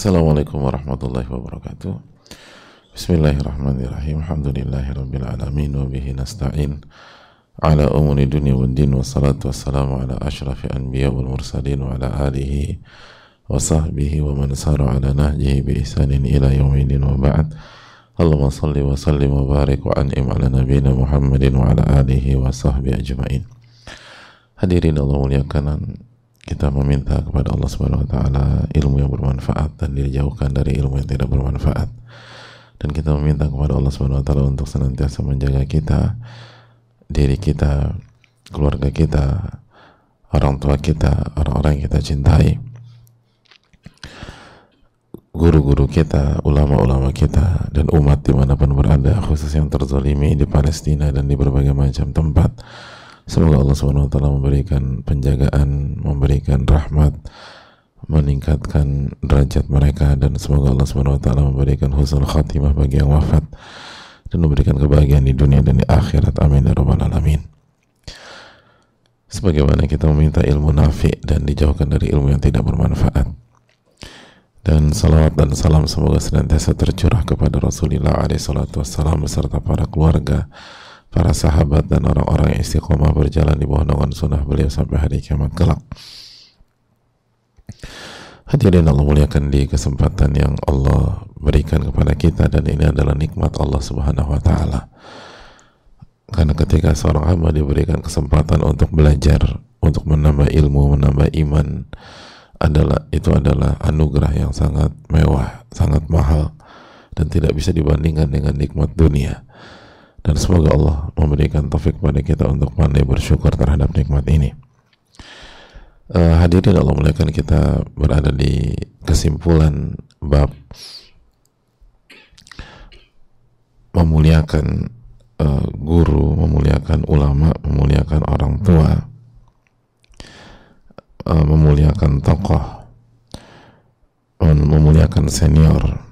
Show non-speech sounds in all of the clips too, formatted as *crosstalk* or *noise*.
Assalamualaikum warahmatullahi wabarakatuh. Bismillahirrahmanirrahim. Alhamdulillahirabbil alamin wa bihi nasta'in. Ala umuri dunya wad din wassalatu wassalamu ala asyrafil anbiya wal mursalin wa ala alihi wa sahbihi wa man sara ala nahjihi bi ihsanin ila yaumidin wa ba'd. Allahumma salli wa sallim wa barik wa an'im ala nabiyyina Muhammadin wa ala alihi wa sahbihi ajma'in. Hadirin Allah muliakan kita meminta kepada Allah Subhanahu wa taala ilmu yang bermanfaat dan dijauhkan dari ilmu yang tidak bermanfaat. Dan kita meminta kepada Allah Subhanahu wa taala untuk senantiasa menjaga kita, diri kita, keluarga kita, orang tua kita, orang-orang yang kita cintai. Guru-guru kita, ulama-ulama kita, dan umat di mana pun berada, khusus yang terzolimi di Palestina dan di berbagai macam tempat Semoga Allah SWT memberikan penjagaan, memberikan rahmat, meningkatkan derajat mereka dan semoga Allah SWT memberikan husnul khatimah bagi yang wafat dan memberikan kebahagiaan di dunia dan di akhirat. Amin ya alamin. Sebagaimana kita meminta ilmu nafi dan dijauhkan dari ilmu yang tidak bermanfaat. Dan salawat dan salam semoga senantiasa tercurah kepada Rasulullah SAW beserta para keluarga, para sahabat dan orang-orang yang istiqomah berjalan di bawah naungan sunnah beliau sampai hari kiamat kelak. Hadirin Allah muliakan di kesempatan yang Allah berikan kepada kita dan ini adalah nikmat Allah Subhanahu wa taala. Karena ketika seorang hamba diberikan kesempatan untuk belajar, untuk menambah ilmu, menambah iman, adalah itu adalah anugerah yang sangat mewah, sangat mahal dan tidak bisa dibandingkan dengan nikmat dunia dan semoga Allah memberikan taufik kepada kita untuk pandai bersyukur terhadap nikmat ini. Uh, hadirin Allah muliakan kita berada di kesimpulan bab memuliakan uh, guru, memuliakan ulama, memuliakan orang tua, uh, memuliakan tokoh, memuliakan senior,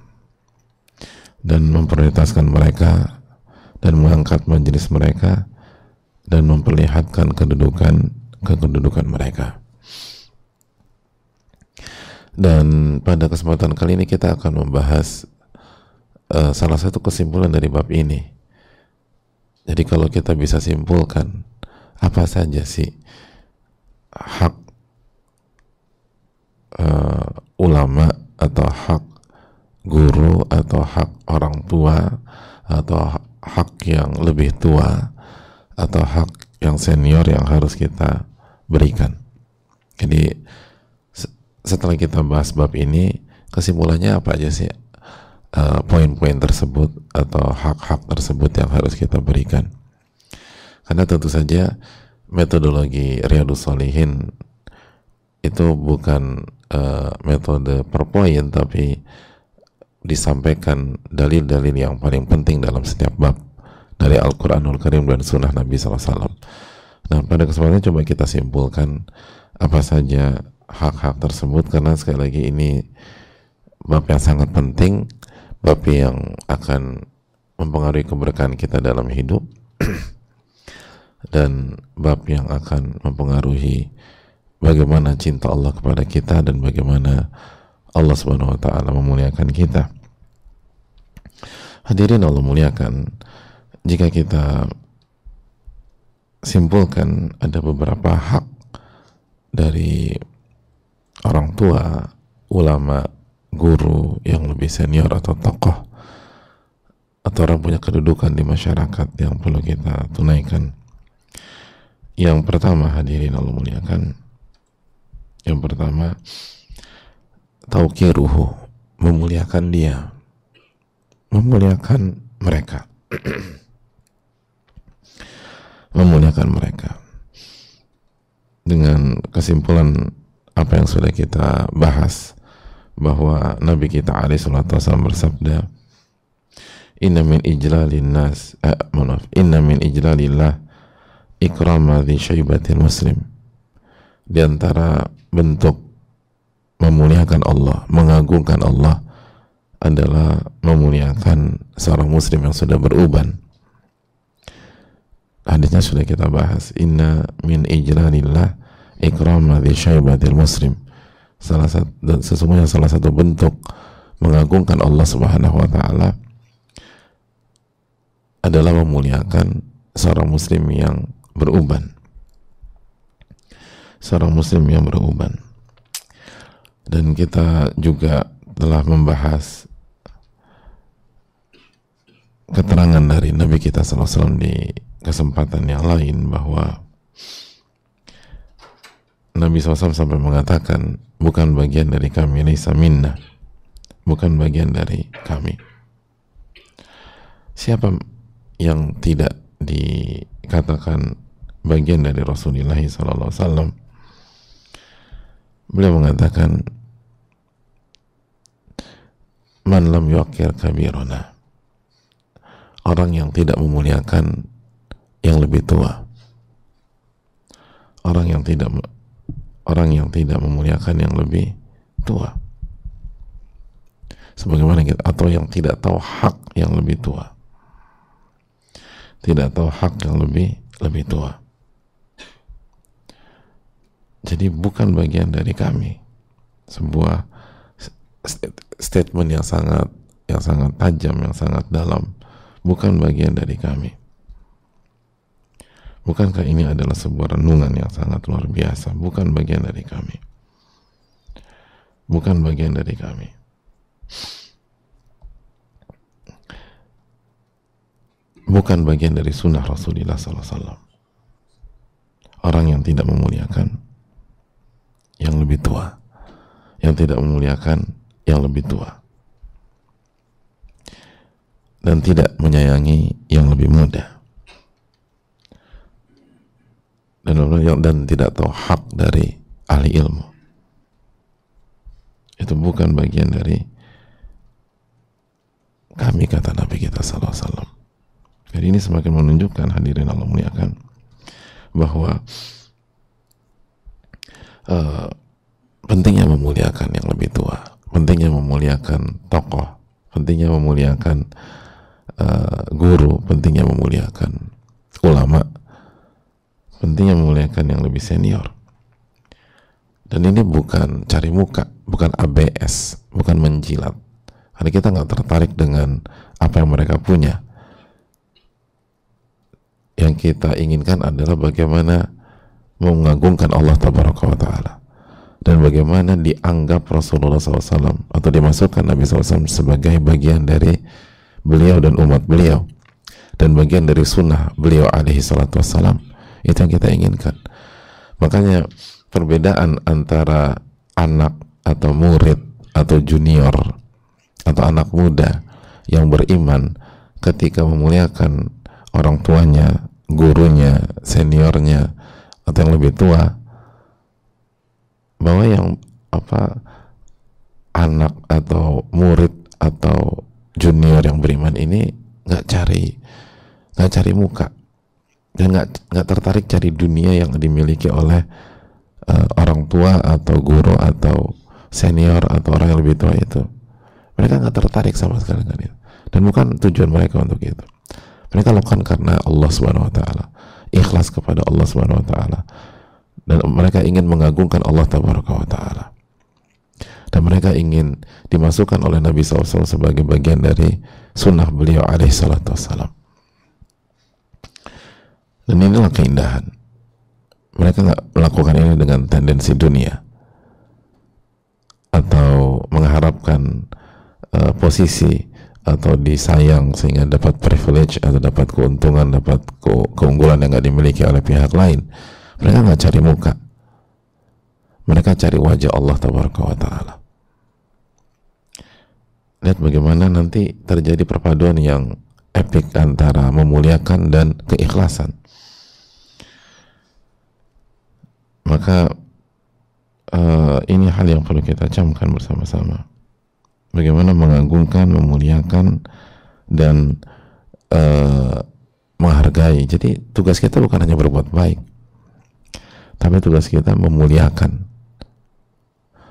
dan memprioritaskan mereka dan mengangkat majelis mereka dan memperlihatkan kedudukan kedudukan mereka. Dan pada kesempatan kali ini kita akan membahas uh, salah satu kesimpulan dari bab ini. Jadi kalau kita bisa simpulkan apa saja sih hak uh, ulama atau hak guru atau hak orang tua atau hak yang lebih tua atau hak yang senior yang harus kita berikan. Jadi setelah kita bahas bab ini, kesimpulannya apa aja sih uh, poin-poin tersebut atau hak-hak tersebut yang harus kita berikan? Karena tentu saja metodologi Riyadus Solihin itu bukan uh, metode per poin tapi disampaikan dalil-dalil yang paling penting dalam setiap bab dari Al-Quranul Karim dan Sunnah Nabi SAW. Nah, pada kesempatan coba kita simpulkan apa saja hak-hak tersebut karena sekali lagi ini bab yang sangat penting, bab yang akan mempengaruhi keberkahan kita dalam hidup *clears throat* dan bab yang akan mempengaruhi bagaimana cinta Allah kepada kita dan bagaimana Allah Subhanahu wa taala memuliakan kita. Hadirin Allah muliakan, jika kita simpulkan ada beberapa hak dari orang tua, ulama, guru yang lebih senior atau tokoh atau orang punya kedudukan di masyarakat yang perlu kita tunaikan. Yang pertama hadirin Allah muliakan. Yang pertama tauqiruhu, memuliakan dia memuliakan mereka. *clears throat* Memuliakan mereka. Dengan kesimpulan apa yang sudah kita bahas bahwa Nabi kita alaihi salatu wasallam bersabda inna min ijlalin nas eh, maaf inna min ijlalillah ikrama di syaibatil muslim. Di antara bentuk memuliakan Allah mengagungkan Allah adalah memuliakan seorang muslim yang sudah beruban hadisnya sudah kita bahas inna min ijlalillah ikram ladhi syaibatil muslim salah satu sesungguhnya salah satu bentuk mengagungkan Allah Subhanahu wa taala adalah memuliakan seorang muslim yang beruban. Seorang muslim yang beruban. Dan kita juga telah membahas keterangan dari Nabi kita SAW di kesempatan yang lain bahwa Nabi SAW sampai mengatakan bukan bagian dari kami Nisa minna. Bukan bagian dari kami. Siapa yang tidak dikatakan bagian dari Rasulullah SAW beliau mengatakan man lam yuakir kabirona orang yang tidak memuliakan yang lebih tua. Orang yang tidak orang yang tidak memuliakan yang lebih tua. Sebagaimana kita atau yang tidak tahu hak yang lebih tua. Tidak tahu hak yang lebih lebih tua. Jadi bukan bagian dari kami. Sebuah statement yang sangat yang sangat tajam yang sangat dalam bukan bagian dari kami. Bukankah ini adalah sebuah renungan yang sangat luar biasa? Bukan bagian dari kami. Bukan bagian dari kami. Bukan bagian dari sunnah Rasulullah SAW orang yang tidak memuliakan yang lebih tua. Yang tidak memuliakan yang lebih tua dan tidak menyayangi yang lebih muda. Dan dan tidak tahu hak dari ahli ilmu. Itu bukan bagian dari kami kata Nabi kita alaihi wasallam. Jadi ini semakin menunjukkan hadirin Allah muliakan bahwa uh, pentingnya memuliakan yang lebih tua pentingnya memuliakan tokoh, pentingnya memuliakan uh, guru, pentingnya memuliakan ulama, pentingnya memuliakan yang lebih senior. Dan ini bukan cari muka, bukan ABS, bukan menjilat. Karena kita nggak tertarik dengan apa yang mereka punya. Yang kita inginkan adalah bagaimana mengagungkan Allah Taala dan bagaimana dianggap Rasulullah SAW atau dimasukkan Nabi SAW sebagai bagian dari beliau dan umat beliau. Dan bagian dari sunnah beliau alaihi salatu wassalam itu yang kita inginkan. Makanya perbedaan antara anak atau murid atau junior atau anak muda yang beriman ketika memuliakan orang tuanya gurunya seniornya atau yang lebih tua bahwa yang apa anak atau murid atau junior yang beriman ini nggak cari nggak cari muka. Dan nggak nggak tertarik cari dunia yang dimiliki oleh uh, orang tua atau guru atau senior atau orang yang lebih tua itu. Mereka nggak tertarik sama sekali dengan itu. Dan bukan tujuan mereka untuk itu. Mereka lakukan karena Allah subhanahu wa taala. Ikhlas kepada Allah subhanahu wa taala. Dan mereka ingin mengagungkan Allah Taala dan mereka ingin dimasukkan oleh Nabi SAW sebagai bagian dari sunnah beliau alaihi salatu wassalam dan inilah keindahan mereka nggak melakukan ini dengan tendensi dunia atau mengharapkan uh, posisi atau disayang sehingga dapat privilege atau dapat keuntungan dapat ke keunggulan yang nggak dimiliki oleh pihak lain mereka nggak cari muka. Mereka cari wajah Allah ta'ala. Lihat bagaimana nanti terjadi perpaduan yang epik antara memuliakan dan keikhlasan. Maka uh, ini hal yang perlu kita camkan bersama-sama. Bagaimana mengagungkan, memuliakan, dan uh, menghargai. Jadi tugas kita bukan hanya berbuat baik, tapi tugas kita memuliakan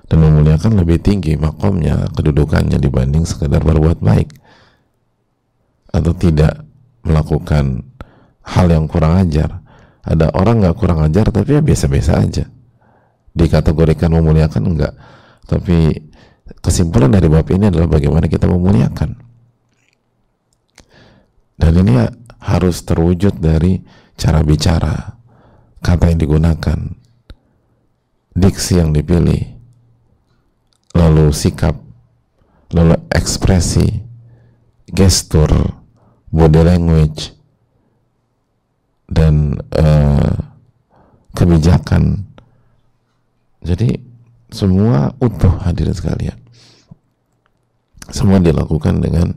dan memuliakan lebih tinggi makomnya kedudukannya dibanding sekedar berbuat baik. Atau tidak melakukan hal yang kurang ajar. Ada orang nggak kurang ajar tapi ya biasa-biasa aja. Dikategorikan memuliakan enggak tapi kesimpulan dari bab ini adalah bagaimana kita memuliakan. Dan ini harus terwujud dari cara bicara. Kata yang digunakan. Diksi yang dipilih lalu sikap lalu ekspresi gestur body language dan uh, kebijakan. Jadi semua utuh hadirin sekalian. Semua dilakukan dengan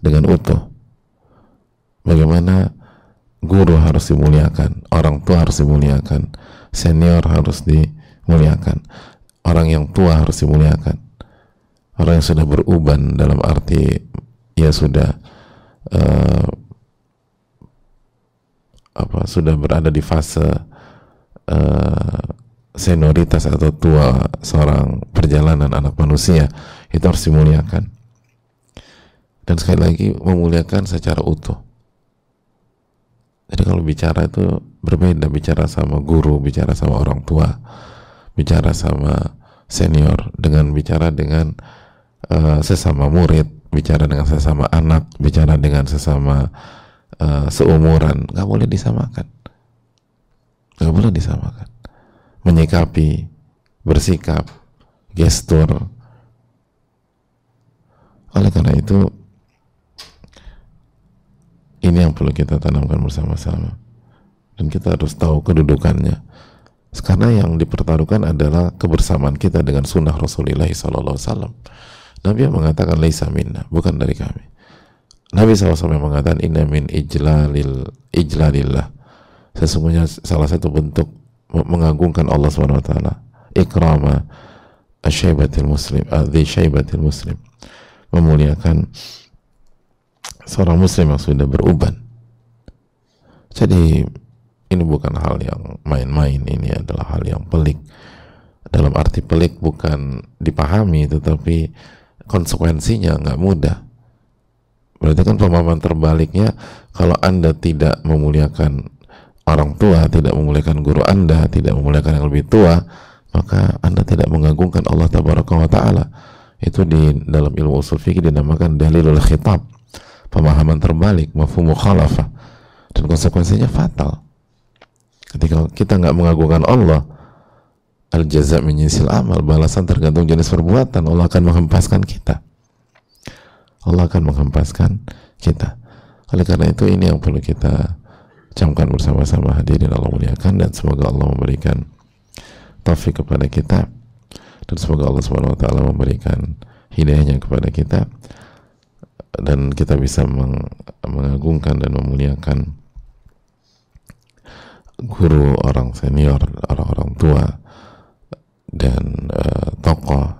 dengan utuh. Bagaimana guru harus dimuliakan orang tua harus dimuliakan senior harus dimuliakan orang yang tua harus dimuliakan. Orang yang sudah beruban dalam arti ya sudah uh, apa sudah berada di fase uh, senioritas atau tua seorang perjalanan anak manusia itu harus dimuliakan. Dan sekali lagi memuliakan secara utuh. Jadi kalau bicara itu berbeda bicara sama guru bicara sama orang tua bicara sama senior dengan bicara dengan uh, sesama murid bicara dengan sesama anak bicara dengan sesama uh, seumuran. Nggak boleh disamakan. Nggak boleh disamakan. Menyikapi bersikap gestur. Oleh karena itu ini yang perlu kita tanamkan bersama-sama. Dan kita harus tahu kedudukannya karena yang dipertaruhkan adalah kebersamaan kita dengan sunnah Rasulullah SAW Nabi yang mengatakan laisa minna bukan dari kami. Nabi SAW yang mengatakan inna min ijlalil ijlalillah. Sesungguhnya salah satu bentuk mengagungkan Allah SWT ikrama asyaibatil muslim adhi syaibatil muslim. Memuliakan seorang muslim yang sudah beruban. Jadi ini bukan hal yang main-main ini adalah hal yang pelik dalam arti pelik bukan dipahami tetapi konsekuensinya nggak mudah Berarti kan pemahaman terbaliknya kalau Anda tidak memuliakan orang tua, tidak memuliakan guru Anda, tidak memuliakan yang lebih tua, maka Anda tidak mengagungkan Allah wa taala. Itu di dalam ilmu usul fikih dinamakan dalilul khitab. Pemahaman terbalik, mafhum mukhalafah. Dan konsekuensinya fatal. Ketika kita nggak mengagungkan Allah, al jaza menyisil amal, balasan tergantung jenis perbuatan, Allah akan menghempaskan kita. Allah akan menghempaskan kita. Oleh karena itu ini yang perlu kita camkan bersama-sama hadirin Allah muliakan dan semoga Allah memberikan taufik kepada kita dan semoga Allah Subhanahu wa taala memberikan hidayahnya kepada kita dan kita bisa meng mengagungkan dan memuliakan guru orang senior, orang-orang tua dan uh, tokoh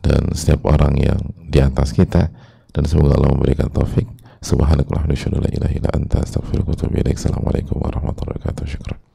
dan setiap orang yang di atas kita. Dan semoga Allah memberikan taufik. Subhanakallahumma wa bihamdika anta astaghfiruka wa atubu ilaik. Assalamualaikum warahmatullahi